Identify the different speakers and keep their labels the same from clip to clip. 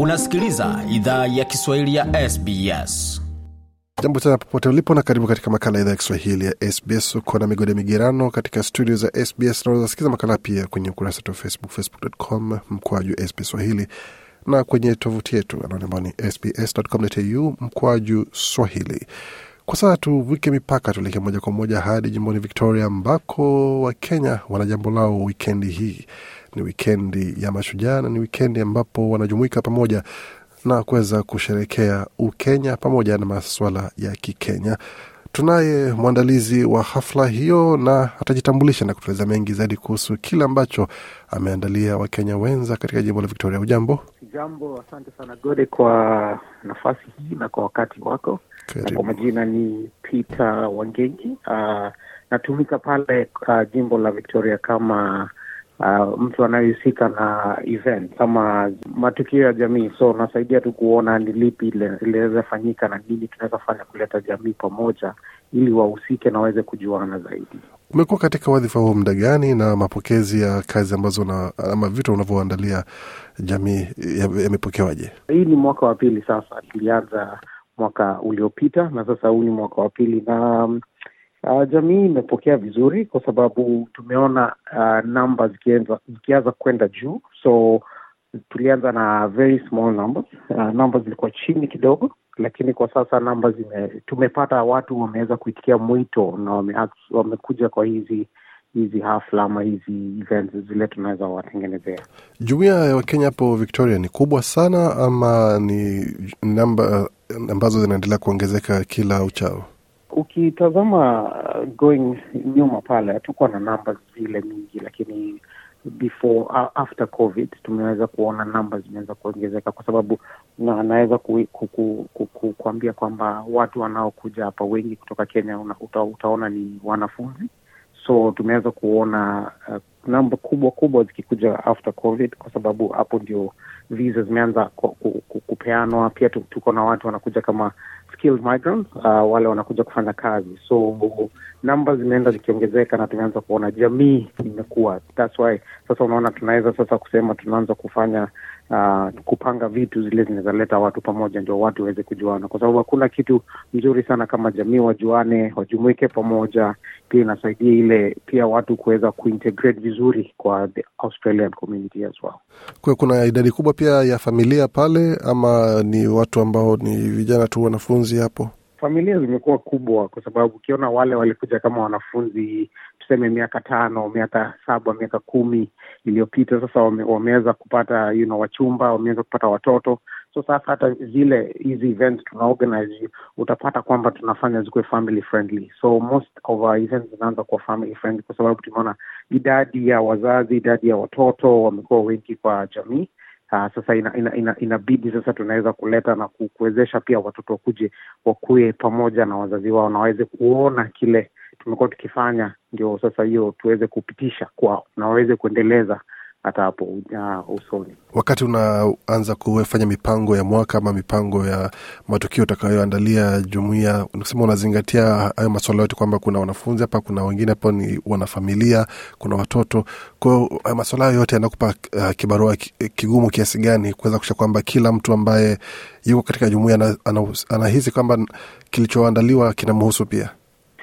Speaker 1: Unasikiliza idhaa ya Kiswahili ya SBS.
Speaker 2: Jambo tena popote ulipo na karibu katika makala idhaa ya Kiswahili ya SBS. Uko na migode migerano katika studio za SBS na unazasikiza makala pia kwenye ukurasa wetu wa Facebook, facebook.com mkwaju SBS Swahili na kwenye tovuti yetu anaone ambao ni sbs.com.au mkwaju Swahili. Kwa sasa tuvuke mipaka, tuelekee moja kwa moja hadi jimboni Victoria ambako Wakenya wana jambo lao wikendi hii. Ni wikendi ya Mashujaa na ni wikendi ambapo wanajumuika pamoja na kuweza kusherekea Ukenya pamoja na maswala ya Kikenya. Tunaye mwandalizi wa hafla hiyo na atajitambulisha na kutueleza mengi zaidi kuhusu kile ambacho ameandalia Wakenya wenza katika jimbo la Victoria. Ujambo?
Speaker 3: Jambo, asante sana Gode kwa nafasi hii na kwa wakati wako. Na kwa majina ni Peter Wangengi. Uh, natumika pale uh, jimbo la Victoria kama uh, mtu anayehusika na event kama matukio ya jamii, so nasaidia tu kuona ni lipi linaweza fanyika na nini tunaweza fanya kuleta jamii pamoja ili wahusike na waweze kujuana zaidi.
Speaker 2: Umekuwa katika wadhifa huo muda gani, na mapokezi ya kazi ambazo na, ama vitu unavyoandalia jamii yamepokewaje?
Speaker 3: Hii ni mwaka wa pili sasa, ilianza mwaka uliopita na sasa huu ni mwaka wa pili na uh, jamii imepokea vizuri kwa sababu tumeona uh, namba zikianza kwenda juu, so tulianza na very small numbers. Uh, namba zilikuwa chini kidogo, lakini kwa sasa namba zime, tumepata watu wameweza kuitikia mwito na wame, wamekuja kwa hizi hizi hafla ama hizi events zile tunaweza watengenezea.
Speaker 2: Jumuia ya Wakenya hapo Victoria ni kubwa sana ama ni namba ambazo zinaendelea kuongezeka kila uchao?
Speaker 3: Ukitazama uh, going nyuma pale hatukuwa na namba zile nyingi, lakini before uh, after covid tumeweza kuona namba zimeweza kuongezeka kwa sababu na, naweza ku, ku, ku, ku, ku, kuambia kwamba watu wanaokuja hapa wengi kutoka Kenya una, uta, utaona ni wanafunzi so tumeweza kuona uh, namba kubwa kubwa zikikuja after covid kwa sababu hapo ndio visa zimeanza ku, ku, ku, kupeanwa. Pia tuko na watu wanakuja kama skilled migrants, uh, wale wanakuja kufanya kazi, so namba zimeenda zikiongezeka na tumeanza kuona jamii imekuwa. That's why sasa unaona tunaweza sasa kusema tunaanza kufanya uh, kupanga vitu zile zinazoleta watu pamoja, ndio watu waweze kujuana, kwa sababu hakuna kitu mzuri sana kama jamii wajuane, wajumuike pamoja. Pia inasaidia ile pia watu kuweza kuintegrate vizuri kwa the Australian community as well.
Speaker 2: Kwa kuna idadi kubwa pia ya familia pale, ama ni watu ambao ni vijana tu wanafunzi hapo?
Speaker 3: Familia zimekuwa kubwa kwa sababu ukiona wale walikuja kama wanafunzi tuseme miaka tano, miaka saba, miaka kumi iliyopita, sasa wame, wameweza kupata you know, wachumba, wameweza kupata watoto. So sasa hata zile hizi events tuna organize utapata kwamba tunafanya zikuwe family friendly, so most of our events zinaanza kuwa family friendly kwa sababu tumeona idadi ya wazazi, idadi ya watoto wamekuwa wengi kwa jamii. Uh, sasa ina, ina, ina, inabidi sasa tunaweza kuleta na kuwezesha pia watoto wakuje wakuwe pamoja na wazazi wao na waweze kuona kile tumekuwa tukifanya, ndio sasa hiyo tuweze kupitisha kwao na waweze kuendeleza hata hapo uh, usoni.
Speaker 2: Wakati unaanza kufanya mipango ya mwaka ama mipango ya matukio utakayoandalia jumuia, unasema unazingatia hayo masuala yote, kwamba kuna wanafunzi hapa, kuna wengine hapa ni wanafamilia, kuna watoto. Kwa hiyo masuala hayo yote yanakupa uh, kibarua kigumu kiasi gani kuweza kusha kwamba kila mtu ambaye yuko katika jumuia anahisi kwamba kilichoandaliwa kinamhusu pia?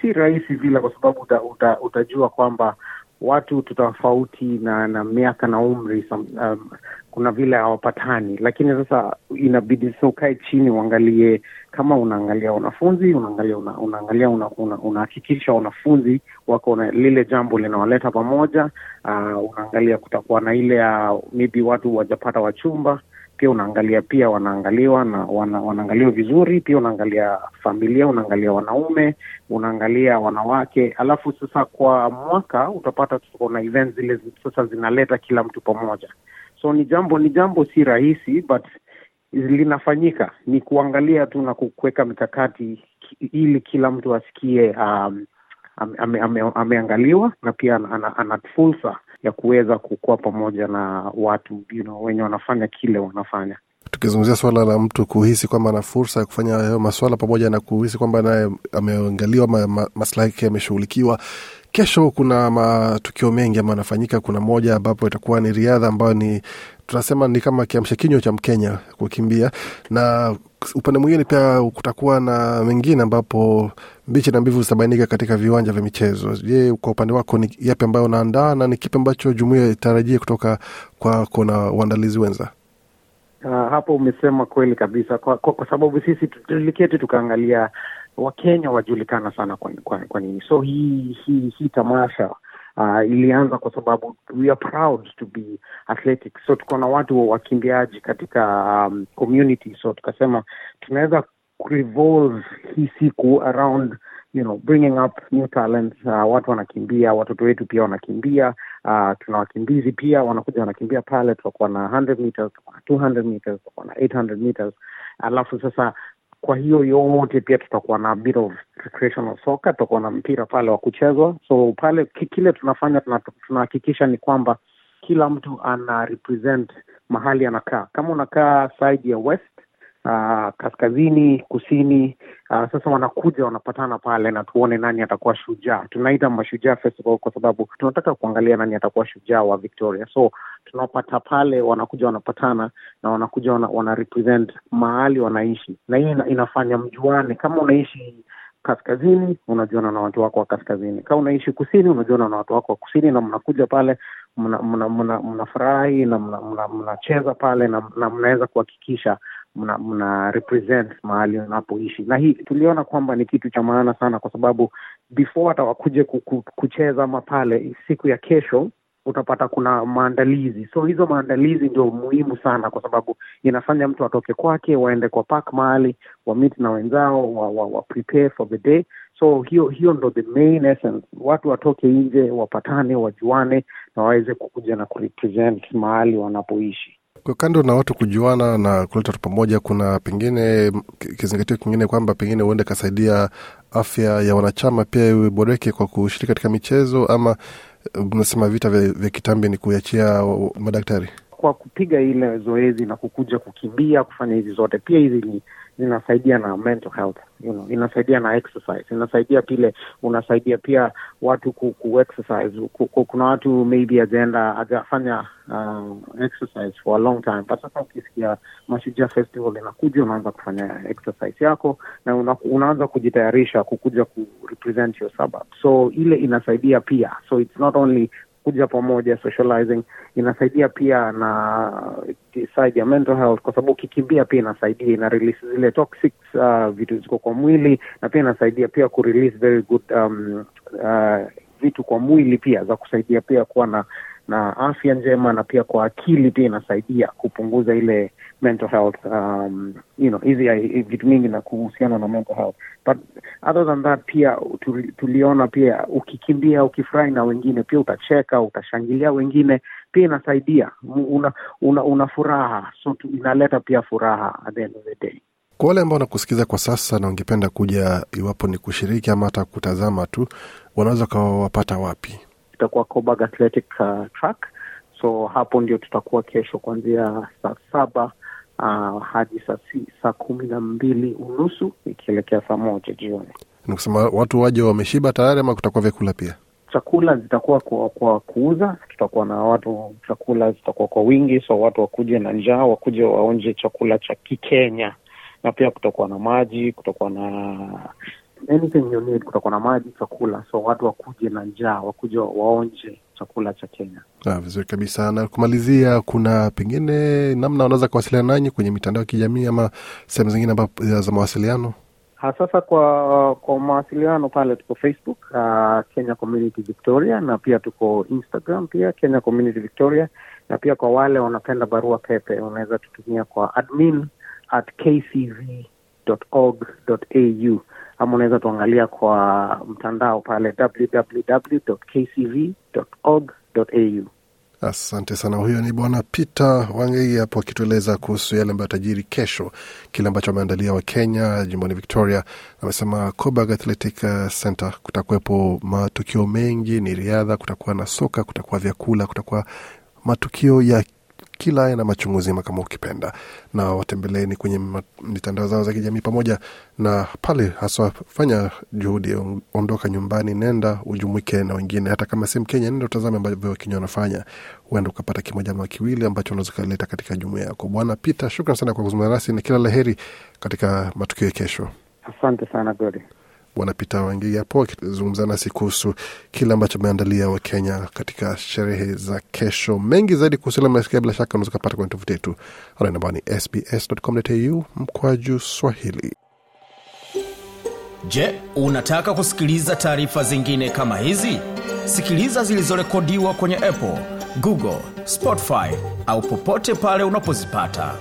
Speaker 3: Si rahisi vile, kwa sababu uta, uta, utajua kwamba watu tofauti na na miaka na umri um, kuna vile hawapatani, lakini sasa inabidi sasa ukae chini uangalie, kama unaangalia wanafunzi unaangalia una, unaangalia unahakikisha una, una wanafunzi wako na lile jambo linawaleta pamoja. Uh, unaangalia kutakuwa na ile uh, maybe watu wajapata wachumba pia unaangalia pia wanaangaliwa na wana, wanaangaliwa vizuri. Pia unaangalia familia, unaangalia wanaume, unaangalia wanawake, alafu sasa kwa mwaka utapata tuko na event zile sasa zinaleta kila mtu pamoja. So ni jambo ni jambo si rahisi, but linafanyika. Ni kuangalia tu na kuweka mikakati ili kila mtu asikie um, ame, ame, ameangaliwa na pia ana, ana fursa ya kuweza kukua pamoja na watu you know, wenye wanafanya kile wanafanya.
Speaker 2: Tukizungumzia swala la mtu kuhisi kwamba ana fursa ya kufanya hayo maswala pamoja na kuhisi kwamba naye ameangaliwa, ma, ma, maslahi yake yameshughulikiwa, kesho kuna matukio mengi ambayo yanafanyika. Kuna moja ambapo itakuwa ni riadha ambayo ni tunasema ni kama kiamsha kinywa cha Mkenya kukimbia, na upande mwingine pia kutakuwa na mengine ambapo mbichi na mbivu zitabainika katika viwanja vya michezo. Je, kwa upande wako ni yapi ambayo unaandaa na ni kipi ambacho jumuia itarajie kutoka kwako na uandalizi wenza?
Speaker 3: Uh, hapo umesema kweli kabisa kwa, kwa, kwa sababu sisi tuliketi tukaangalia Wakenya wajulikana sana kwa, kwa, kwa nini so hii hii hii tamasha uh, ilianza kwa sababu we are proud to be athletic. So tuko na watu wakimbiaji katika um, community. So tukasema tunaweza revolve hii siku around you know bringing up new talents. Uh, watu wanakimbia watoto wetu pia wanakimbia. Uh, tuna wakimbizi pia wanakuja wanakimbia pale. Tutakuwa na 100 meters 200 meters tutakuwa na 800 meters. Alafu sasa kwa hiyo yote pia tutakuwa na bit of recreational soccer tutakuwa na mpira pale wa kuchezwa. So pale kile tunafanya tunahakikisha ni kwamba kila mtu ana represent mahali anakaa. Kama unakaa side ya west uh, kaskazini kusini. Uh, sasa wanakuja wanapatana pale na tuone nani atakuwa shujaa. Tunaita mashujaa festival kwa sababu tunataka kuangalia nani atakuwa shujaa wa victoria. So tunapata pale wanakuja wanapatana na wanakuja wana, wana represent mahali wanaishi. Na hii inafanya mjuane. Kama unaishi kaskazini unajuana na watu wako wa kaskazini. Kama unaishi kusini unajuana na watu wako wa kusini na mnakuja pale mnafurahi mna, mna, mna na mnacheza mna pale na, na mnaweza kuhakikisha mna, mna represent mahali unapoishi. Na hii tuliona kwamba ni kitu cha maana sana kwa sababu before hata wakuje kucheza ama pale siku ya kesho utapata kuna maandalizi. So hizo maandalizi ndio muhimu sana kwa sababu inafanya mtu atoke kwake waende kwa park mahali wamiti na wenzao wa, wa, wa prepare for the day. So hiyo hiyo ndo the main essence. Watu watoke nje wapatane wajuane na waweze kukuja na kurepresent mahali wanapoishi
Speaker 2: kwa kando na watu kujuana na kuleta watu pamoja, kuna pengine kizingatio kingine kwamba pengine huenda ikasaidia afya ya wanachama pia iboreke kwa kushiriki katika michezo, ama mnasema vita vya, kitambi ni kuachia madaktari
Speaker 3: kwa kupiga ile zoezi na kukuja kukimbia kufanya hizi zote. Pia hizi zinasaidia na mental health you know, inasaidia na exercise. Inasaidia pile unasaidia pia watu ku, ku exercise. Ku, ku, kuna watu maybe ajaenda ajafanya uh, exercise for a long time. But sasa ukisikia mashujaa festival inakuja unaanza kufanya exercise yako na una, unaanza kujitayarisha kukuja ku represent your suburb so ile inasaidia pia. So it's not only kuja pamoja socializing inasaidia pia na side ya mental health kwa sababu ukikimbia pia inasaidia ina release zile toxic uh, vitu ziko kwa mwili na pia inasaidia pia kurelease very good um, uh, vitu kwa mwili pia za kusaidia pia kuwa na na afya njema na pia kwa akili pia inasaidia kupunguza ile mental health um, you know hizi vitu mingi na kuhusiana na mental health. But other than that pia tuli, tuliona pia ukikimbia ukifurahi na wengine pia utacheka utashangilia wengine pia inasaidia. Una, una, una furaha. So tu, inaleta pia furaha at the end of the day.
Speaker 2: Kwa wale ambao wanakusikiza kwa sasa na wangependa kuja iwapo ni kushiriki ama hata kutazama tu wanaweza ukawapata wapi
Speaker 3: itakuwa Coburg Athletic uh, Track. So hapo ndio tutakuwa kesho kuanzia saa saba uh, hadi saa si, saa kumi na mbili unusu ikielekea saa moja jioni.
Speaker 2: Ni kusema watu waje wameshiba tayari ama kutakuwa vyakula pia?
Speaker 3: Chakula zitakuwa kwa, kwa kuuza. Tutakuwa na watu, chakula zitakuwa kwa wingi, so watu wakuje na njaa, wakuje waonje chakula cha Kikenya, na pia kutakuwa na maji, kutakuwa na anything you need, kutakuwa na maji, chakula, so watu wakuje na njaa, wakuje waonje chakula cha Kenya.
Speaker 2: Ah, vizuri kabisa. Na kumalizia, kuna pengine namna wanaweza kuwasiliana nanyi kwenye mitandao ya kijamii ama sehemu zingine za mawasiliano?
Speaker 3: Ha, sasa kwa kwa mawasiliano pale tuko Facebook uh, Kenya Community Victoria, na pia tuko Instagram pia Kenya Community Victoria, na pia kwa wale wanapenda barua pepe unaweza tutumia kwa admin at kcv.org.au ama unaweza tuangalia kwa mtandao pale www.kcv.org.au.
Speaker 2: Asante sana. Huyo ni Bwana Peter Wangei hapo akitueleza kuhusu yale ambayo tajiri kesho, kile ambacho ameandalia Wakenya jimboni Victoria. Amesema Coburg Athletic Center kutakuwepo matukio mengi, ni riadha, kutakuwa na soka, kutakuwa vyakula, kutakuwa matukio ya kila aina machungu zima kama ukipenda, na watembeleeni kwenye mitandao zao za kijamii pamoja na pale haswa, fanya juhudi, ondoka nyumbani, nenda ujumuike na wengine, hata kama si Mkenya, nenda utazame ambavyo Wakenya wanafanya, huenda ukapata kimoja ama kiwili ambacho unaweza ukaleta katika jumuia yako. Bwana Peter, shukran sana kwa kuzungumza nasi na kila la heri katika matukio ya kesho.
Speaker 3: Asante sana Godi.
Speaker 2: Bwana Peter Wangigi hapo akizungumza nasi kuhusu kile ambacho ameandalia Wakenya katika sherehe za kesho. Mengi zaidi kuhusu ile mnasikia, bila shaka unaweza kupata kwenye tovuti yetu ambayo ni sbs.com.au mkwaju Swahili.
Speaker 1: Je, unataka kusikiliza taarifa zingine kama hizi? Sikiliza zilizorekodiwa kwenye Apple, Google, Spotify au popote pale unapozipata.